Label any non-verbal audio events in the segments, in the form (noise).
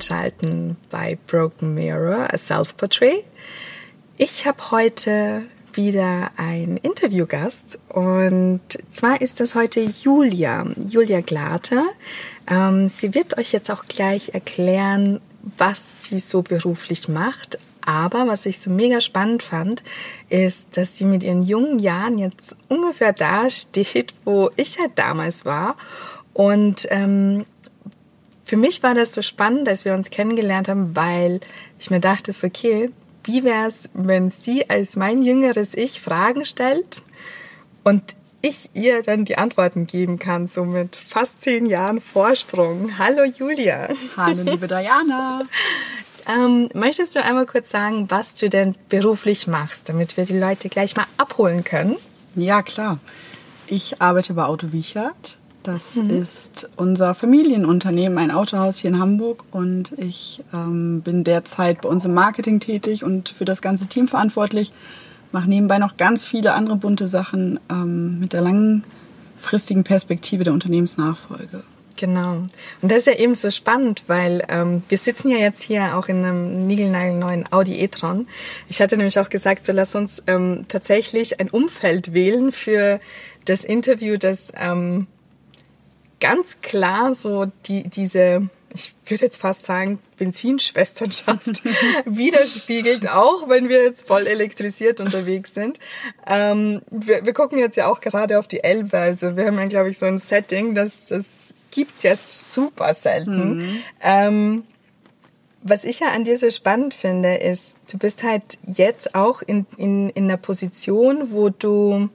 Einschalten bei Broken Mirror, a Self-Portrait. Ich habe heute wieder einen Interviewgast und zwar ist das heute Julia, Julia Glater. Ähm, sie wird euch jetzt auch gleich erklären, was sie so beruflich macht. Aber was ich so mega spannend fand, ist, dass sie mit ihren jungen Jahren jetzt ungefähr da steht, wo ich halt damals war. Und ähm, für mich war das so spannend, als wir uns kennengelernt haben, weil ich mir dachte, so, okay, wie wäre es, wenn sie als mein jüngeres Ich Fragen stellt und ich ihr dann die Antworten geben kann, so mit fast zehn Jahren Vorsprung. Hallo Julia. (laughs) Hallo liebe Diana. ähm, möchtest du einmal kurz sagen, was du denn beruflich machst, damit wir die Leute gleich mal abholen können? Ja, klar. Ich arbeite bei Auto Wiechert. Das mhm. ist unser Familienunternehmen, ein Autohaus hier in Hamburg. Und ich ähm, bin derzeit bei uns im Marketing tätig und für das ganze Team verantwortlich. Mache nebenbei noch ganz viele andere bunte Sachen ähm, mit der langfristigen Perspektive der Unternehmensnachfolge. Genau. Und das ist ja eben so spannend, weil ähm, wir sitzen ja jetzt hier auch in einem niegelnagelneuen Audi e-tron. Ich hatte nämlich auch gesagt, so lass uns ähm, tatsächlich ein Umfeld wählen für das Interview, das ähm, ganz klar so die, diese, ich würde jetzt fast sagen, Benzinschwesternschaft (laughs) widerspiegelt, auch wenn wir jetzt voll elektrisiert unterwegs sind. Ähm, wir, wir gucken jetzt ja auch gerade auf die Elbe. Also wir haben ja, glaube ich, so ein Setting, das, das gibt's ja super selten. Mhm. Ähm, was ich ja an dir so spannend finde, ist, du bist halt jetzt auch in, in, in einer Position, wo du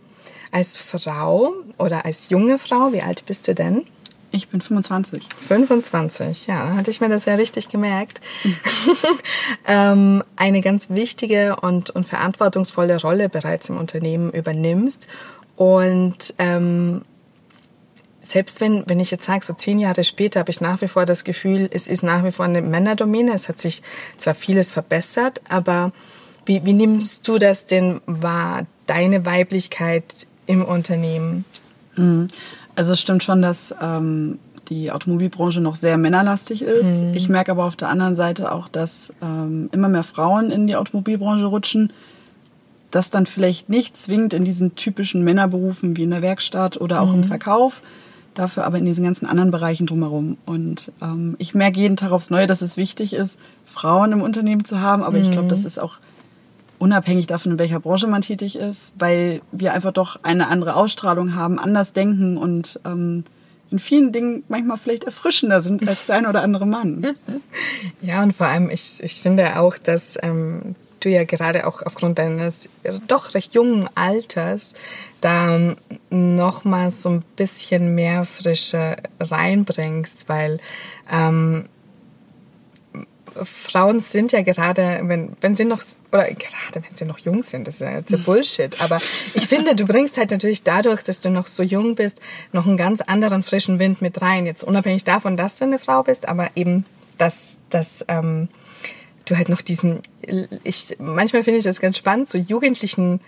als Frau oder als junge Frau, wie alt bist du denn? Ich bin 25. 25, ja, dann hatte ich mir das ja richtig gemerkt. (laughs) ähm, eine ganz wichtige und, und verantwortungsvolle Rolle bereits im Unternehmen übernimmst. Und ähm, selbst wenn, wenn ich jetzt sage, so zehn Jahre später, habe ich nach wie vor das Gefühl, es ist nach wie vor eine Männerdomäne. Es hat sich zwar vieles verbessert, aber wie, wie nimmst du das denn wahr, deine Weiblichkeit im Unternehmen? Mhm. Also es stimmt schon, dass ähm, die Automobilbranche noch sehr männerlastig ist. Mhm. Ich merke aber auf der anderen Seite auch, dass ähm, immer mehr Frauen in die Automobilbranche rutschen. Das dann vielleicht nicht zwingend in diesen typischen Männerberufen wie in der Werkstatt oder auch mhm. im Verkauf, dafür aber in diesen ganzen anderen Bereichen drumherum. Und ähm, ich merke jeden Tag aufs Neue, dass es wichtig ist, Frauen im Unternehmen zu haben, aber mhm. ich glaube, das ist auch unabhängig davon, in welcher Branche man tätig ist, weil wir einfach doch eine andere Ausstrahlung haben, anders denken und ähm, in vielen Dingen manchmal vielleicht erfrischender sind als der ein oder andere Mann. (laughs) Ja, und vor allem, ich, ich finde auch, dass ähm, du ja gerade auch aufgrund deines doch recht jungen Alters da ähm, nochmal so ein bisschen mehr Frische reinbringst, weil ähm, Frauen sind ja gerade, wenn, wenn sie noch, oder gerade wenn sie noch jung sind, das ist ja jetzt ja Bullshit. Aber ich finde, du bringst halt natürlich dadurch, dass du noch so jung bist, noch einen ganz anderen frischen Wind mit rein. Jetzt unabhängig davon, dass du eine Frau bist, aber eben, dass, dass ähm, du halt noch diesen, ich, manchmal finde ich das ganz spannend, so jugendlichen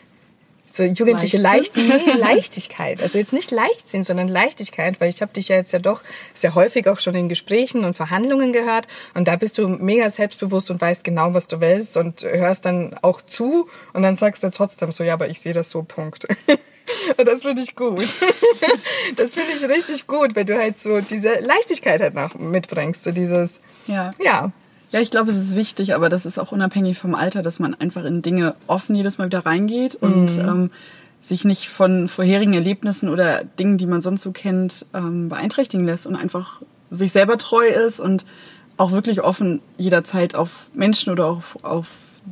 so jugendliche Leicht nee, (laughs) Leichtigkeit. Also jetzt nicht Leichtsinn, sondern Leichtigkeit, weil ich habe dich ja jetzt ja doch sehr häufig auch schon in Gesprächen und Verhandlungen gehört und da bist du mega selbstbewusst und weißt genau, was du willst und hörst dann auch zu und dann sagst du trotzdem so, ja, aber ich sehe das so, Punkt. (laughs) Und das finde ich gut. (laughs) Das finde ich richtig gut, wenn du halt so diese Leichtigkeit halt nach mitbringst, so dieses, ja. ja, ja, ich glaube, es ist wichtig, aber das ist auch unabhängig vom Alter, dass man einfach in Dinge offen jedes Mal wieder reingeht und mhm. ähm, sich nicht von vorherigen Erlebnissen oder Dingen, die man sonst so kennt, ähm, beeinträchtigen lässt und einfach sich selber treu ist und auch wirklich offen jederzeit auf Menschen oder auf, auf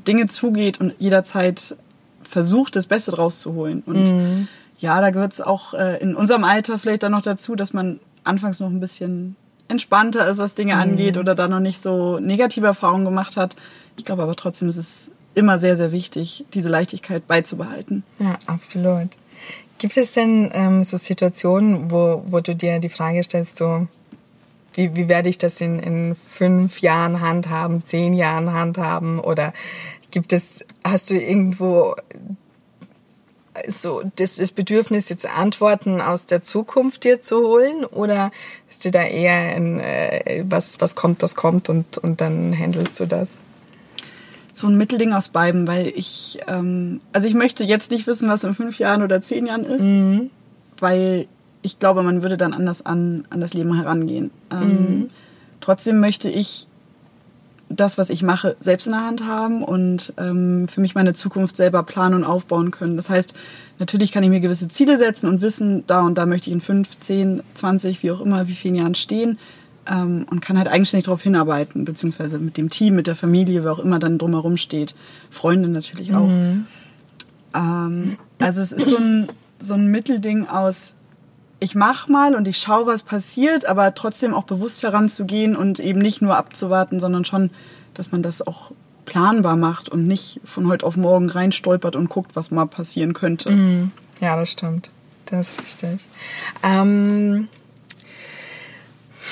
Dinge zugeht und jederzeit versucht, das Beste draus zu holen. Und mhm. ja, da gehört es auch äh, in unserem Alter vielleicht dann noch dazu, dass man anfangs noch ein bisschen entspannter ist, was Dinge mhm. angeht oder da noch nicht so negative Erfahrungen gemacht hat. Ich glaube aber trotzdem ist es immer sehr, sehr wichtig, diese Leichtigkeit beizubehalten. Ja, absolut. Gibt es denn ähm, so Situationen, wo, wo du dir die Frage stellst, so, wie, wie werde ich das in, in fünf Jahren handhaben, zehn Jahren handhaben? Oder gibt es, hast du irgendwo so das, das Bedürfnis, jetzt Antworten aus der Zukunft dir zu holen? Oder bist du da eher in, äh, was, was kommt, das kommt und, und dann handelst du das? So ein Mittelding aus beiden, weil ich, ähm, also ich möchte jetzt nicht wissen, was in fünf Jahren oder zehn Jahren ist, mhm. weil ich glaube, man würde dann anders an, an das Leben herangehen. Ähm, mhm. Trotzdem möchte ich das, was ich mache, selbst in der Hand haben und ähm, für mich meine Zukunft selber planen und aufbauen können. Das heißt, natürlich kann ich mir gewisse Ziele setzen und wissen, da und da möchte ich in 5, 10, 20, wie auch immer, wie vielen Jahren stehen ähm, und kann halt eigenständig darauf hinarbeiten, beziehungsweise mit dem Team, mit der Familie, wer auch immer dann drumherum steht. Freunde natürlich auch. Mhm. Ähm, also es ist so ein, so ein Mittelding aus ich mach mal und ich schaue, was passiert, aber trotzdem auch bewusst heranzugehen und eben nicht nur abzuwarten, sondern schon, dass man das auch planbar macht und nicht von heute auf morgen reinstolpert und guckt, was mal passieren könnte. Mhm. Ja, das stimmt. Das ist richtig. Ähm,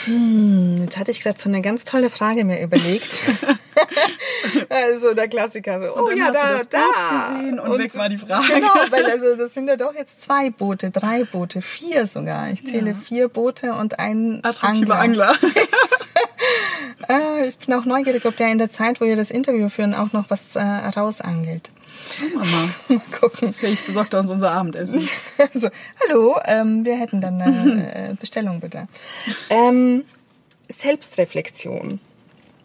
hm, jetzt hatte ich gerade so eine ganz tolle Frage mir überlegt. (laughs) also der Klassiker so, oh ja, da, da. Gesehen und, und weg war die Frage. Genau, weil also das sind ja doch jetzt zwei Boote, drei Boote, vier sogar. Ich zähle ja. vier Boote und einen Attraktiver Angler. Angler. (laughs) äh, ich bin auch neugierig, ob der in der Zeit, wo wir das Interview führen, auch noch was äh, rausangelt. Schauen wir mal. mal (laughs) gucken. Vielleicht besorgt er uns unser Abendessen. (laughs) so, hallo, ähm, wir hätten dann eine äh, Bestellung bitte. Ähm, Selbstreflexion.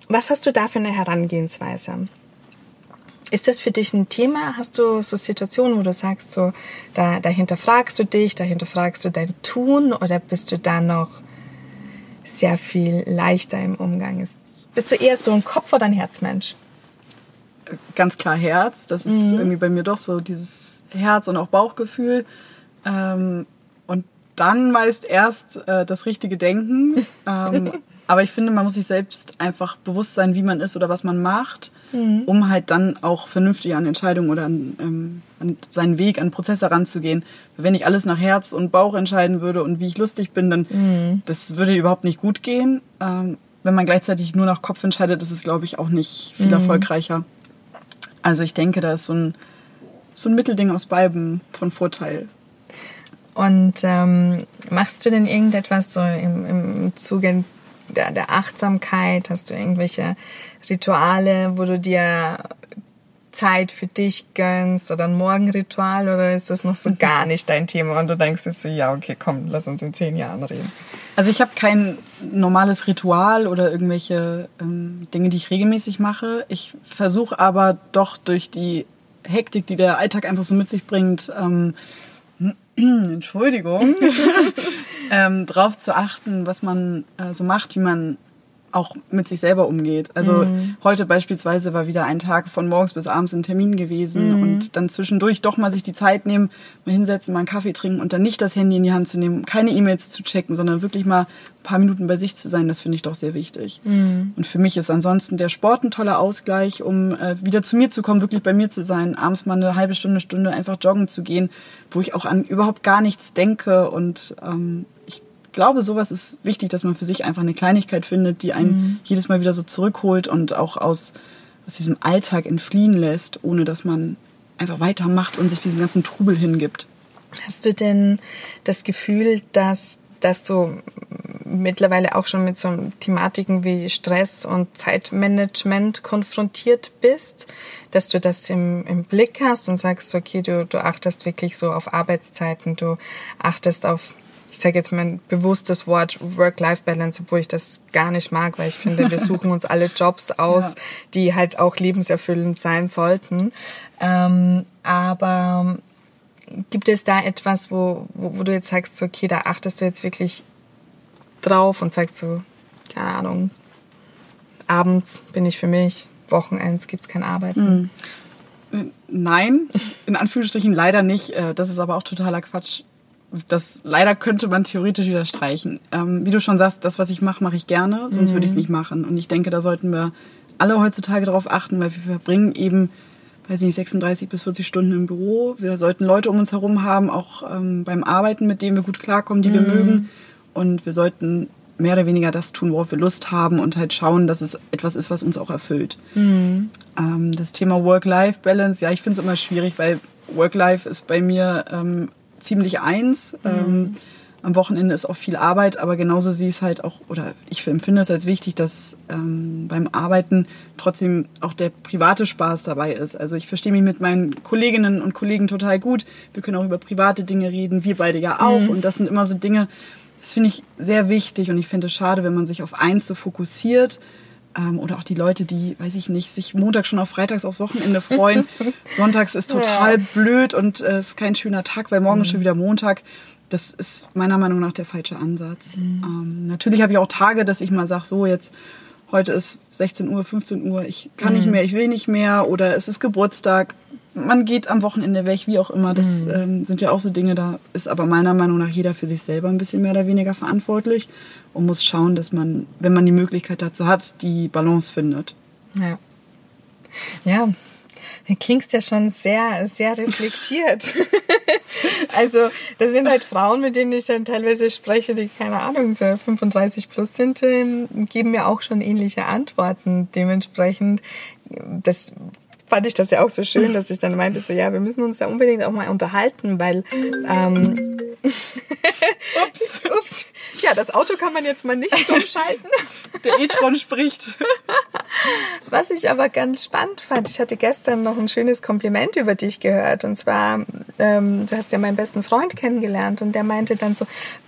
Was hast du da für eine Herangehensweise? Ist das für dich ein Thema? Hast du so Situationen, wo du sagst, so, da, dahinter fragst du dich, dahinter fragst du dein Tun oder bist du da noch sehr viel leichter im Umgang? Bist du eher so ein Kopf- oder ein Herzmensch? Ganz klar Herz. Das ist mhm. irgendwie bei mir doch so dieses Herz und auch Bauchgefühl. Ähm, und dann meist erst äh, das richtige Denken. (laughs) Ähm, Aber ich finde, man muss sich selbst einfach bewusst sein, wie man ist oder was man macht, mhm. um halt dann auch vernünftig an Entscheidungen oder an, ähm, an seinen Weg, an Prozesse heranzugehen. Wenn ich alles nach Herz und Bauch entscheiden würde und wie ich lustig bin, dann mhm. das würde überhaupt nicht gut gehen. Ähm, wenn man gleichzeitig nur nach Kopf entscheidet, ist es, glaube ich, auch nicht viel mhm. erfolgreicher. Also ich denke, da ist so ein, so ein Mittelding aus beiden von Vorteil. Und ähm, machst du denn irgendetwas so im, im Zuge der, der Achtsamkeit? Hast du irgendwelche Rituale, wo du dir Zeit für dich gönnst oder ein Morgenritual oder ist das noch so gar nicht dein Thema und du denkst jetzt so, ja, okay, komm, lass uns in zehn Jahren reden? Also ich habe kein normales Ritual oder irgendwelche ähm, Dinge, die ich regelmäßig mache. Ich versuche aber doch durch die Hektik, die der Alltag einfach so mit sich bringt, ähm, (clears throat) Entschuldigung, (laughs) ähm, drauf zu achten, was man äh, so macht, wie man auch mit sich selber umgeht. Also mhm. heute beispielsweise war wieder ein Tag von morgens bis abends ein Termin gewesen mhm. und dann zwischendurch doch mal sich die Zeit nehmen, mal hinsetzen, mal einen Kaffee trinken und dann nicht das Handy in die Hand zu nehmen, keine E-Mails zu checken, sondern wirklich mal ein paar Minuten bei sich zu sein, das finde ich doch sehr wichtig. Mhm. Und für mich ist ansonsten der Sport ein toller Ausgleich, um äh, wieder zu mir zu kommen, wirklich bei mir zu sein, abends mal eine halbe Stunde, Stunde einfach joggen zu gehen, wo ich auch an überhaupt gar nichts denke und ähm, glaube, sowas ist wichtig, dass man für sich einfach eine Kleinigkeit findet, die einen mhm. jedes Mal wieder so zurückholt und auch aus, aus diesem Alltag entfliehen lässt, ohne dass man einfach weitermacht und sich diesem ganzen Trubel hingibt. Hast du denn das Gefühl, dass, dass du mittlerweile auch schon mit so Thematiken wie Stress und Zeitmanagement konfrontiert bist, dass du das im, im Blick hast und sagst, okay, du, du achtest wirklich so auf Arbeitszeiten, du achtest auf ich sage jetzt mal bewusst das Wort Work-Life-Balance, obwohl ich das gar nicht mag, weil ich finde, wir (laughs) suchen uns alle Jobs aus, ja. die halt auch lebenserfüllend sein sollten. Ähm, aber gibt es da etwas, wo, wo, wo, du jetzt sagst, okay, da achtest du jetzt wirklich drauf und sagst so, keine Ahnung, abends bin ich für mich, Wochenends gibt es kein Arbeiten? Hm. Nein, in Anführungsstrichen leider nicht. Äh, das ist aber auch totaler Quatsch das leider könnte man theoretisch wieder streichen. Ähm, wie du schon sagst, das, was ich mache, mache ich gerne, sonst mhm. würde ich es nicht machen. Und ich denke, da sollten wir alle heutzutage darauf achten, weil wir verbringen eben, weiß nicht, 36 bis 40 Stunden im Büro. Wir sollten Leute um uns herum haben, auch ähm, beim Arbeiten, mit denen wir gut klarkommen, die mhm. wir mögen. Und wir sollten mehr oder weniger das tun, worauf wir Lust haben und halt schauen, dass es etwas ist, was uns auch erfüllt. Mhm. Ähm, das Thema Work-Life-Balance, ja, ich finde es immer schwierig, weil Work-Life ist bei mir ähm, ziemlich eins. Mhm. Ähm, am Wochenende ist auch viel Arbeit, aber genauso ich es halt auch, oder ich empfinde es als wichtig, dass ähm, beim Arbeiten trotzdem auch der private Spaß dabei ist. Also ich verstehe mich mit meinen Kolleginnen und Kollegen total gut. Wir können auch über private Dinge reden, wir beide ja auch. Mhm. Und das sind immer so Dinge, das finde ich sehr wichtig und ich finde es schade, wenn man sich auf eins so fokussiert ähm, oder auch die Leute, die, weiß ich nicht, sich Montag schon auf Freitags aufs Wochenende freuen. (laughs) Sonntags ist total ja. blöd und es äh, ist kein schöner Tag, weil morgen mhm. ist schon wieder Montag das ist meiner Meinung nach der falsche Ansatz. Mhm. Ähm, natürlich habe ich auch Tage, dass ich mal sage, so jetzt, heute ist 16 Uhr, 15 Uhr, ich kann mhm. nicht mehr, ich will nicht mehr oder es ist Geburtstag, man geht am Wochenende weg, wie auch immer. Das mhm. ähm, sind ja auch so Dinge, da ist aber meiner Meinung nach jeder für sich selber ein bisschen mehr oder weniger verantwortlich und muss schauen, dass man, wenn man die Möglichkeit dazu hat, die Balance findet. Ja. Ja, Du klingst ja schon sehr, sehr reflektiert. (laughs) also, das sind halt Frauen, mit denen ich dann teilweise spreche, die, keine Ahnung, 35 plus sind, geben mir auch schon ähnliche Antworten. Dementsprechend, das fand ich das ja auch so schön, dass ich dann meinte, so, ja, wir müssen uns da unbedingt auch mal unterhalten, weil, ähm, (laughs) ups, (laughs) ups, ja, das Auto kann man jetzt mal nicht stumm schalten. (laughs) Der E-Tron spricht. Was ich aber ganz spannend fand, ich hatte gestern noch ein schönes Kompliment über dich gehört. Und zwar, ähm, du hast ja meinen besten Freund kennengelernt und der meinte dann so,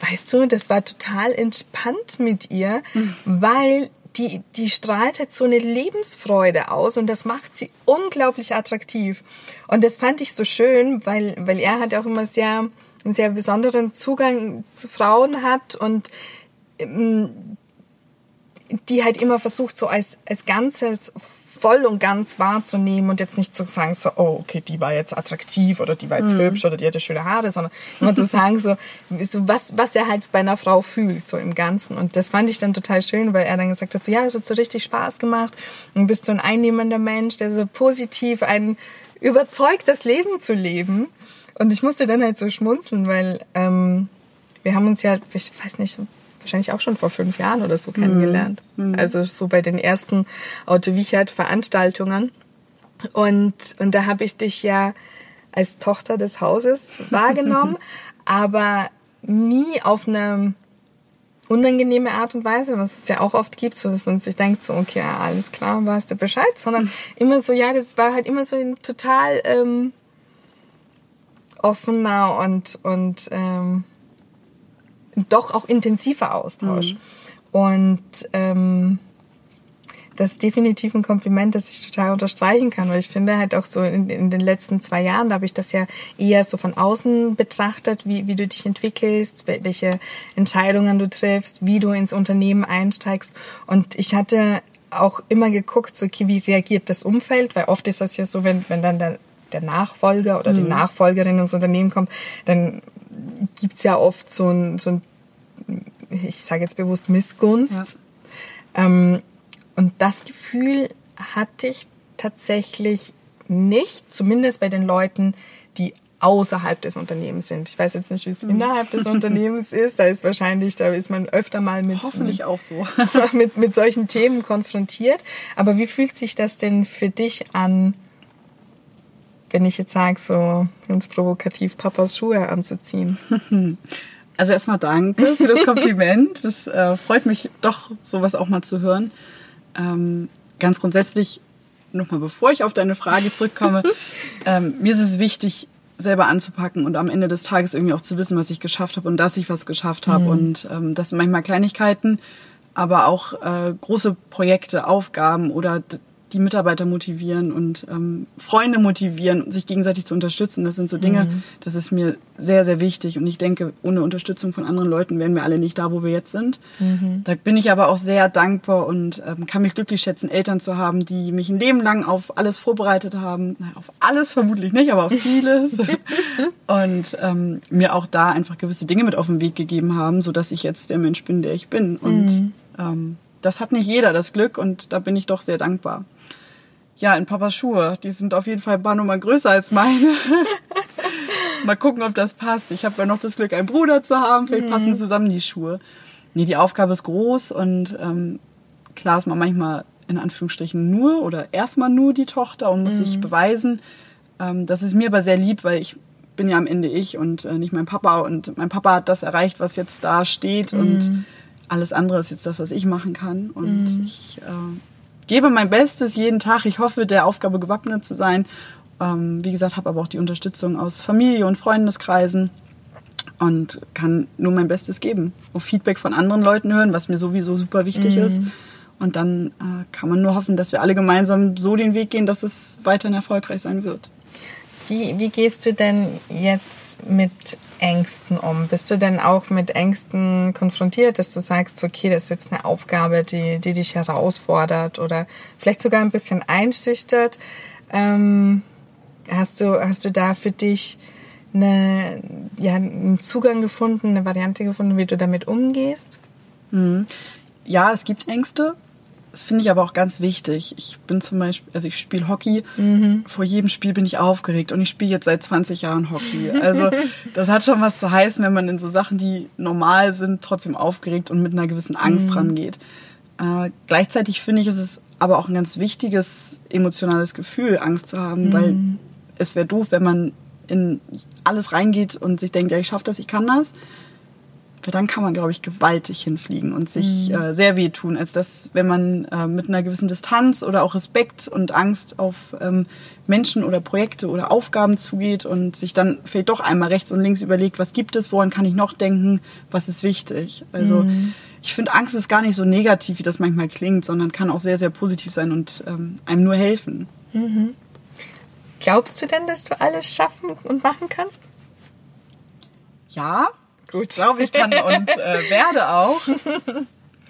weißt du, das war total entspannt mit ihr, mhm. weil die, die strahlt halt so eine Lebensfreude aus und das macht sie unglaublich attraktiv. Und das fand ich so schön, weil, weil er hat auch immer sehr, einen sehr besonderen Zugang zu Frauen hat und ähm, die halt immer versucht, so als, als Ganzes voll und ganz wahrzunehmen und jetzt nicht zu sagen, so, oh, okay, die war jetzt attraktiv oder die war jetzt mhm. hübsch oder die hatte schöne Haare, sondern immer zu (laughs) sagen, so, so was, was er halt bei einer Frau fühlt, so im Ganzen. Und das fand ich dann total schön, weil er dann gesagt hat, so, ja, das hat so richtig Spaß gemacht und bist so ein einnehmender Mensch, der so positiv ein überzeugt, das Leben zu leben. Und ich musste dann halt so schmunzeln, weil ähm, wir haben uns ja, ich weiß nicht, wahrscheinlich auch schon vor fünf Jahren oder so kennengelernt. Mhm. Also so bei den ersten Auto Wichert Veranstaltungen. Und, und da habe ich dich ja als Tochter des Hauses (laughs) wahrgenommen, aber nie auf eine unangenehme Art und Weise, was es ja auch oft gibt, so dass man sich denkt, so, okay, ja, alles klar, weißt du Bescheid, sondern mhm. immer so, ja, das war halt immer so ein total ähm, offener und, und ähm, doch auch intensiver Austausch. Mhm. Und ähm, das ist definitiv ein Kompliment, das ich total unterstreichen kann, weil ich finde halt auch so in, in den letzten zwei Jahren, da habe ich das ja eher so von außen betrachtet, wie, wie du dich entwickelst, welche Entscheidungen du triffst, wie du ins Unternehmen einsteigst. Und ich hatte auch immer geguckt, so, okay, wie reagiert das Umfeld, weil oft ist das ja so, wenn, wenn dann der, der Nachfolger oder mhm. die Nachfolgerin ins Unternehmen kommt, dann gibt's ja oft so ein, so ein ich sage jetzt bewusst Missgunst. Ja. Ähm, und das Gefühl hatte ich tatsächlich nicht, zumindest bei den Leuten, die außerhalb des Unternehmens sind. Ich weiß jetzt nicht, wie es mhm. innerhalb des Unternehmens (laughs) ist. Da ist wahrscheinlich, da ist man öfter mal mit, Hoffentlich auch so. (laughs) mit, mit solchen Themen konfrontiert. Aber wie fühlt sich das denn für dich an, wenn ich jetzt sage, so ganz provokativ Papas Schuhe anzuziehen? (laughs) Also erstmal danke für das Kompliment. Das äh, freut mich doch, sowas auch mal zu hören. Ähm, ganz grundsätzlich, nochmal bevor ich auf deine Frage zurückkomme, (laughs) ähm, mir ist es wichtig, selber anzupacken und am Ende des Tages irgendwie auch zu wissen, was ich geschafft habe und dass ich was geschafft habe. Mhm. Und ähm, das sind manchmal Kleinigkeiten, aber auch äh, große Projekte, Aufgaben oder die Mitarbeiter motivieren und ähm, Freunde motivieren, sich gegenseitig zu unterstützen. Das sind so Dinge, mhm. das ist mir sehr, sehr wichtig. Und ich denke, ohne Unterstützung von anderen Leuten wären wir alle nicht da, wo wir jetzt sind. Mhm. Da bin ich aber auch sehr dankbar und ähm, kann mich glücklich schätzen, Eltern zu haben, die mich ein Leben lang auf alles vorbereitet haben. Naja, auf alles vermutlich nicht, aber auf vieles. (laughs) und ähm, mir auch da einfach gewisse Dinge mit auf den Weg gegeben haben, sodass ich jetzt der Mensch bin, der ich bin. Und mhm. ähm, das hat nicht jeder, das Glück. Und da bin ich doch sehr dankbar ja, in Papas Schuhe. Die sind auf jeden Fall ein paar Nummer größer als meine. (laughs) Mal gucken, ob das passt. Ich habe ja noch das Glück, einen Bruder zu haben. Vielleicht mhm. passen zusammen die Schuhe. Nee, die Aufgabe ist groß und ähm, klar ist man manchmal in Anführungsstrichen nur oder erstmal nur die Tochter und muss mhm. sich beweisen. Ähm, das ist mir aber sehr lieb, weil ich bin ja am Ende ich und äh, nicht mein Papa. Und mein Papa hat das erreicht, was jetzt da steht. Mhm. Und alles andere ist jetzt das, was ich machen kann. Und mhm. ich äh, gebe mein Bestes jeden Tag. Ich hoffe, der Aufgabe gewappnet zu sein. Ähm, wie gesagt, habe aber auch die Unterstützung aus Familie und Freundeskreisen und kann nur mein Bestes geben. Auch Feedback von anderen Leuten hören, was mir sowieso super wichtig mhm. ist. Und dann äh, kann man nur hoffen, dass wir alle gemeinsam so den Weg gehen, dass es weiterhin erfolgreich sein wird. Wie, wie gehst du denn jetzt mit Ängsten um? Bist du denn auch mit Ängsten konfrontiert, dass du sagst, okay, das ist jetzt eine Aufgabe, die, die dich herausfordert oder vielleicht sogar ein bisschen einschüchtert? Ähm, hast, du, hast du da für dich eine, ja, einen Zugang gefunden, eine Variante gefunden, wie du damit umgehst? Mhm. Ja, es gibt Ängste. Das finde ich aber auch ganz wichtig. Ich bin zum Beispiel, also ich spiele Hockey. Mhm. Vor jedem Spiel bin ich aufgeregt und ich spiele jetzt seit 20 Jahren Hockey. Also das hat schon was zu heißen, wenn man in so Sachen, die normal sind, trotzdem aufgeregt und mit einer gewissen Angst mhm. rangeht. Äh, gleichzeitig finde ich, ist es aber auch ein ganz wichtiges emotionales Gefühl, Angst zu haben, mhm. weil es wäre doof, wenn man in alles reingeht und sich denkt, ja, ich schaffe das, ich kann das. Weil dann kann man, glaube ich, gewaltig hinfliegen und sich mhm. äh, sehr wehtun, als dass, wenn man äh, mit einer gewissen Distanz oder auch Respekt und Angst auf ähm, Menschen oder Projekte oder Aufgaben zugeht und sich dann vielleicht doch einmal rechts und links überlegt, was gibt es, woran kann ich noch denken, was ist wichtig. Also mhm. ich finde, Angst ist gar nicht so negativ, wie das manchmal klingt, sondern kann auch sehr, sehr positiv sein und ähm, einem nur helfen. Mhm. Glaubst du denn, dass du alles schaffen und machen kannst? Ja, Gut. Glaube ich kann und äh, werde auch.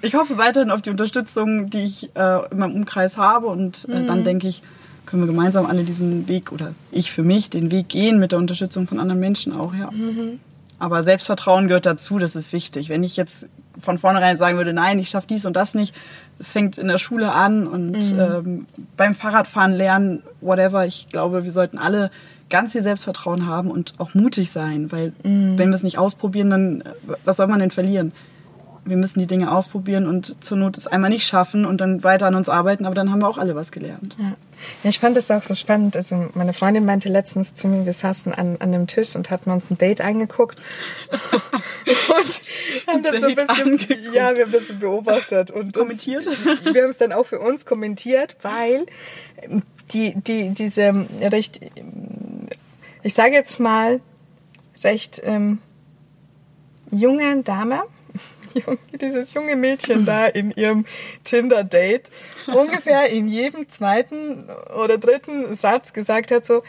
Ich hoffe weiterhin auf die Unterstützung, die ich äh, in meinem Umkreis habe und äh, mhm. dann denke ich, können wir gemeinsam alle diesen Weg oder ich für mich den Weg gehen mit der Unterstützung von anderen Menschen auch, ja. Mhm. Aber Selbstvertrauen gehört dazu, das ist wichtig. Wenn ich jetzt von vornherein sagen würde, nein, ich schaffe dies und das nicht, es fängt in der Schule an und mhm. ähm, beim Fahrradfahren lernen, whatever. Ich glaube, wir sollten alle ganz viel Selbstvertrauen haben und auch mutig sein, weil mhm. wenn wir es nicht ausprobieren, dann was soll man denn verlieren? Wir müssen die Dinge ausprobieren und zur Not es einmal nicht schaffen und dann weiter an uns arbeiten, aber dann haben wir auch alle was gelernt. Ja. Ja, ich fand das auch so spannend. Also meine Freundin meinte letztens zu mir, wir saßen an, an einem Tisch und hatten uns ein Date angeguckt (laughs) und haben das so ein bisschen, angeguckt. ja, wir haben das so beobachtet und kommentiert. Uns, (laughs) wir haben es dann auch für uns kommentiert, weil die, die, diese recht, ich sage jetzt mal, recht ähm, junge Dame, (laughs) dieses junge Mädchen da in ihrem Tinder-Date (laughs) ungefähr in jedem zweiten oder dritten Satz gesagt hat so,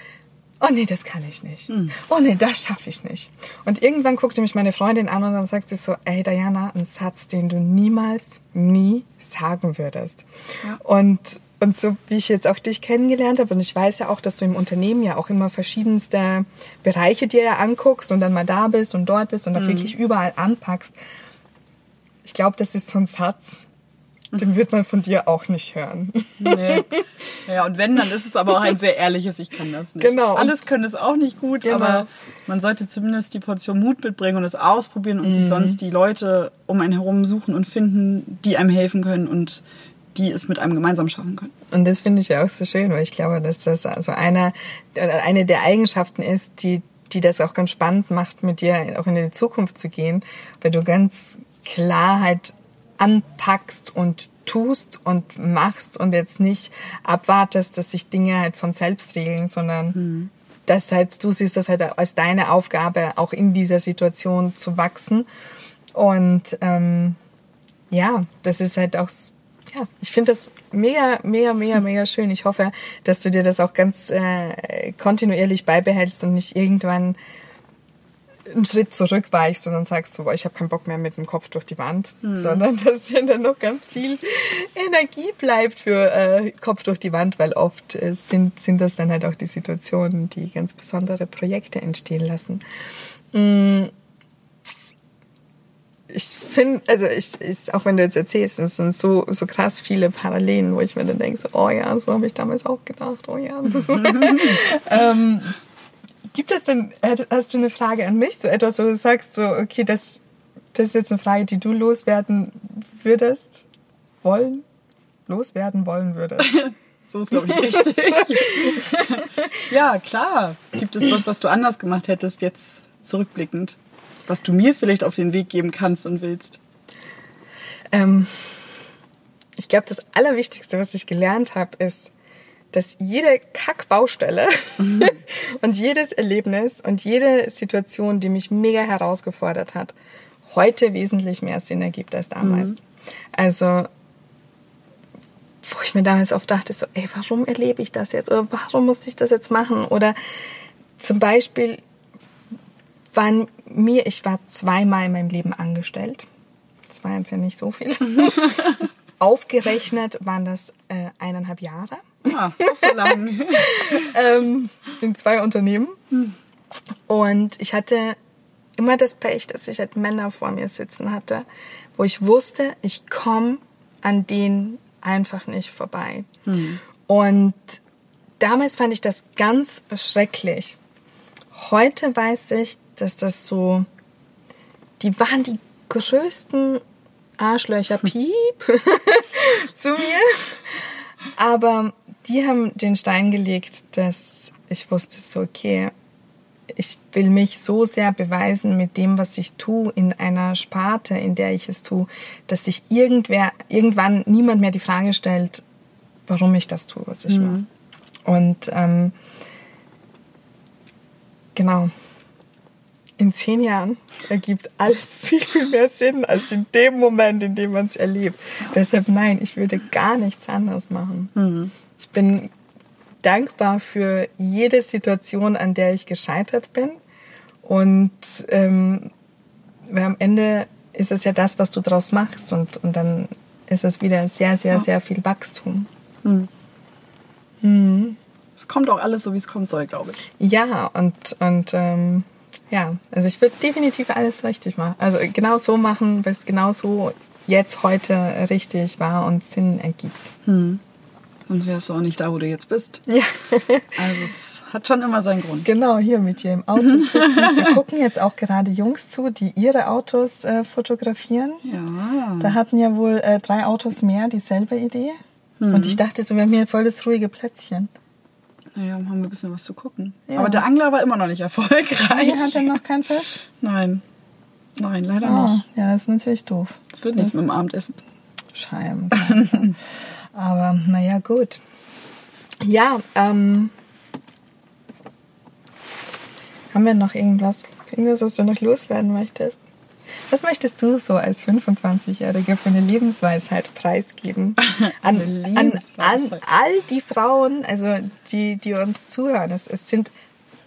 oh nee, das kann ich nicht. Hm. Oh nee, das schaffe ich nicht. Und irgendwann guckte mich meine Freundin an und dann sagt sie so, ey Diana, ein Satz, den du niemals, nie sagen würdest. Ja. Und und so wie ich jetzt auch dich kennengelernt habe, und ich weiß ja auch, dass du im Unternehmen ja auch immer verschiedenste Bereiche dir ja anguckst und dann mal da bist und dort bist und mhm. da wirklich überall anpackst. Ich glaube, das ist so ein Satz, den wird man von dir auch nicht hören. Nee. Ja, und wenn, dann ist es aber auch ein sehr ehrliches, ich kann das nicht. Genau. Alles können es auch nicht gut, genau. aber man sollte zumindest die Portion Mut mitbringen und es ausprobieren und mhm. sich sonst die Leute um einen herum suchen und finden, die einem helfen können und die es mit einem gemeinsam schaffen können. Und das finde ich ja auch so schön, weil ich glaube, dass das also einer, eine der Eigenschaften ist, die, die das auch ganz spannend macht, mit dir auch in die Zukunft zu gehen, weil du ganz Klarheit anpackst und tust und machst und jetzt nicht abwartest, dass sich Dinge halt von selbst regeln, sondern mhm. dass halt, du siehst das halt als deine Aufgabe, auch in dieser Situation zu wachsen. Und ähm, ja, das ist halt auch ja, ich finde das mega, mega, mega, mega schön. Ich hoffe, dass du dir das auch ganz äh, kontinuierlich beibehältst und nicht irgendwann einen Schritt zurückweichst und dann sagst so, ich habe keinen Bock mehr mit dem Kopf durch die Wand, mhm. sondern (laughs) dass dir dann noch ganz viel Energie bleibt für äh, Kopf durch die Wand, weil oft äh, sind, sind das dann halt auch die Situationen, die ganz besondere Projekte entstehen lassen. Mhm ich finde, also ich, ich, auch wenn du jetzt erzählst, es sind so, so krass viele Parallelen, wo ich mir dann denke, so, oh ja, so habe ich damals auch gedacht, oh ja. (laughs) (laughs) ähm, gibt es denn, hast du eine Frage an mich, so etwas, wo du sagst, so, okay, das, das ist jetzt eine Frage, die du loswerden würdest, wollen, loswerden wollen würdest? (laughs) So ist, glaube ich, richtig. (laughs) ja, klar. Gibt es was, was du anders gemacht hättest, jetzt zurückblickend? Was du mir vielleicht auf den Weg geben kannst und willst? Ähm, ich glaube, das Allerwichtigste, was ich gelernt habe, ist, dass jede Kackbaustelle mhm. (laughs) und jedes Erlebnis und jede Situation, die mich mega herausgefordert hat, heute wesentlich mehr Sinn ergibt als damals. Mhm. Also, wo ich mir damals oft dachte, so, ey, warum erlebe ich das jetzt? Oder warum muss ich das jetzt machen? Oder zum Beispiel waren mir, ich war zweimal in meinem Leben angestellt. Das war jetzt ja nicht so viel. (laughs) Aufgerechnet waren das äh, eineinhalb Jahre. Ah, so lang. (laughs) ähm, in zwei Unternehmen. Und ich hatte immer das Pech, dass ich halt Männer vor mir sitzen hatte, wo ich wusste, ich komme an denen einfach nicht vorbei. Mhm. Und damals fand ich das ganz schrecklich. Heute weiß ich, dass das so, die waren die größten Arschlöcher, (laughs) piep, (laughs) zu mir. Aber die haben den Stein gelegt, dass ich wusste, so, okay, ich will mich so sehr beweisen mit dem, was ich tue, in einer Sparte, in der ich es tue, dass sich irgendwer, irgendwann niemand mehr die Frage stellt, warum ich das tue, was ich mhm. mache. Und ähm, genau, in zehn Jahren ergibt alles (laughs) viel, viel mehr Sinn als in dem Moment, in dem man es erlebt. Deshalb nein, ich würde gar nichts anderes machen. Mhm. Ich bin dankbar für jede Situation, an der ich gescheitert bin. Und ähm, weil am Ende ist es ja das, was du daraus machst. Und, und dann ist es wieder sehr, sehr, sehr viel Wachstum. Mhm. Mhm. Es kommt auch alles so, wie es kommen soll, glaube ich. Ja, und, und ähm, ja, also ich würde definitiv alles richtig machen. Also genau so machen, weil es genau so jetzt heute richtig war und Sinn ergibt. Hm. Sonst wärst du auch nicht da, wo du jetzt bist. Ja. also es hat schon immer seinen Grund. Genau, hier mit dir im Auto sitzen. Wir gucken jetzt auch gerade Jungs zu, die ihre Autos äh, fotografieren. Ja. Da hatten ja wohl äh, drei Autos mehr dieselbe Idee. Mhm. Und ich dachte so, wir haben hier voll das ruhige Plätzchen. Naja, haben wir ein bisschen was zu gucken. Ja. Aber der Angler war immer noch nicht erfolgreich. Hier hat er noch keinen Fisch? Nein. Nein, leider oh, nicht. Ja, das ist natürlich doof. Das wird nichts mit dem Abendessen. Scheiben. (laughs) (laughs) Aber naja, gut. Ja, ähm, haben wir noch irgendwas, irgendwas, was du noch loswerden möchtest? Was möchtest du so als 25-Jährige für eine Lebensweisheit preisgeben? (laughs) An, Lebensweisheit. an, an all die Frauen, also die, die uns zuhören. Es, es sind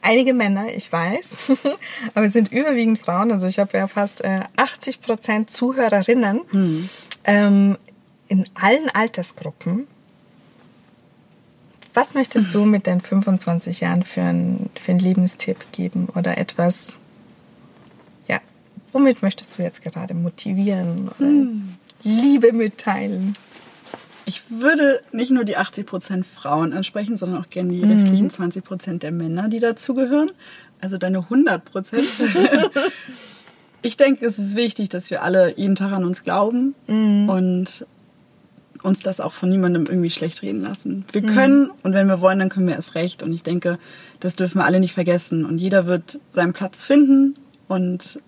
einige Männer, ich weiß, (laughs) aber es sind überwiegend Frauen. Also ich habe ja fast äh, 80 Prozent Zuhörerinnen hm. ähm, in allen Altersgruppen. Was möchtest du mit deinen 25 Jahren für einen, für einen Lebenstipp geben oder etwas, Womit möchtest du jetzt gerade motivieren oder hm. Liebe mitteilen? Ich würde nicht nur die 80% Frauen ansprechen, sondern auch gerne die mhm. restlichen 20% der Männer, die dazugehören. Also deine 100%. (laughs) ich denke, es ist wichtig, dass wir alle jeden Tag an uns glauben mhm. und uns das auch von niemandem irgendwie schlecht reden lassen. Wir mhm. können und wenn wir wollen, dann können wir es recht. Und ich denke, das dürfen wir alle nicht vergessen. Und jeder wird seinen Platz finden und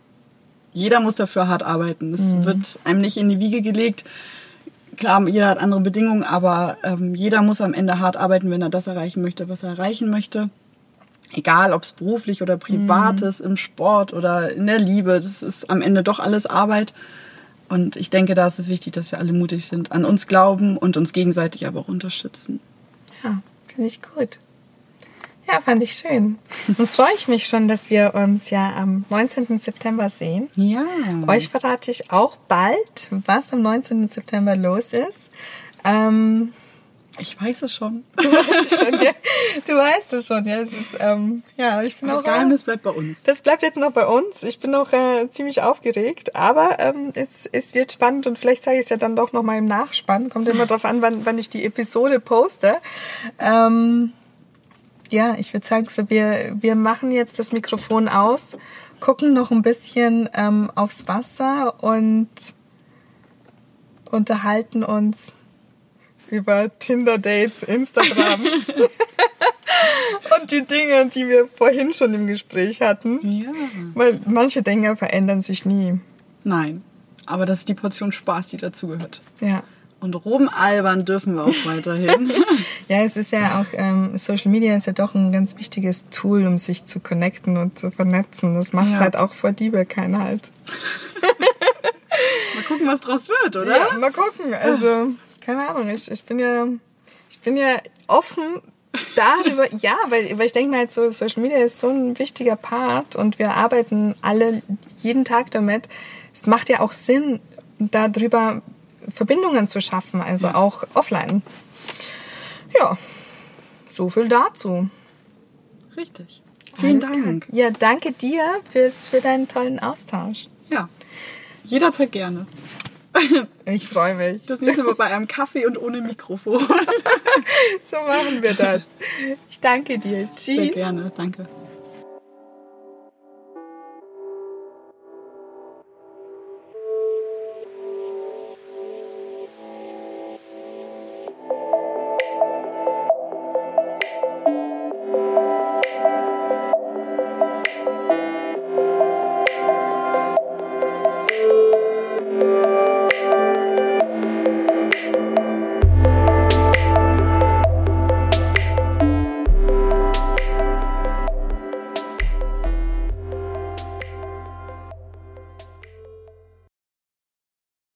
jeder muss dafür hart arbeiten. Es mhm. wird einem nicht in die Wiege gelegt. Klar, jeder hat andere Bedingungen, aber ähm, jeder muss am Ende hart arbeiten, wenn er das erreichen möchte, was er erreichen möchte. Egal, ob es beruflich oder privat ist, mhm. im Sport oder in der Liebe, das ist am Ende doch alles Arbeit. Und ich denke, da ist es wichtig, dass wir alle mutig sind, an uns glauben und uns gegenseitig aber auch unterstützen. Ja, finde ich gut. Ja, fand ich schön. Und freue ich mich schon, dass wir uns ja am 19. September sehen. Ja. Euch verrate ich auch bald, was am 19. September los ist. Ähm, ich weiß es schon. Du weißt es schon, ja. Du weißt es schon, ja. Es ist, ähm, ja, ich bin das auch. Das Geheimnis bleibt bei uns. Das bleibt jetzt noch bei uns. Ich bin auch äh, ziemlich aufgeregt, aber ähm, es, es wird spannend und vielleicht zeige ich es ja dann doch noch mal im Nachspann. Kommt immer drauf an, wann, wann ich die Episode poste. Ähm, ja, ich würde sagen, so wir, wir machen jetzt das Mikrofon aus, gucken noch ein bisschen ähm, aufs Wasser und unterhalten uns über Tinder-Dates, Instagram (laughs) und die Dinge, die wir vorhin schon im Gespräch hatten. Ja. Weil manche Dinge verändern sich nie. Nein. Aber das ist die Portion Spaß, die dazugehört. Ja. Und rumalbern dürfen wir auch weiterhin. (laughs) Ja, es ist ja auch, ähm, Social Media ist ja doch ein ganz wichtiges Tool, um sich zu connecten und zu vernetzen. Das macht Ja. halt auch vor Liebe keinen Halt. (laughs) Mal gucken, was draus wird, oder? Ja, mal gucken. Also, keine Ahnung, ich, ich bin ja, ich bin ja offen darüber, (laughs) ja, weil, weil ich denke mal, halt so, Social Media ist so ein wichtiger Part und wir arbeiten alle jeden Tag damit. Es macht ja auch Sinn, darüber Verbindungen zu schaffen, also auch offline. Ja, so viel dazu. Richtig. Vielen Alles. Dank. Ja, danke dir fürs, für deinen tollen Austausch. Ja. Jederzeit gerne. Ich freue mich. Das nächste Mal bei einem Kaffee und ohne Mikrofon. (laughs) So machen wir das. Ich danke dir. Tschüss. Sehr gerne. Danke.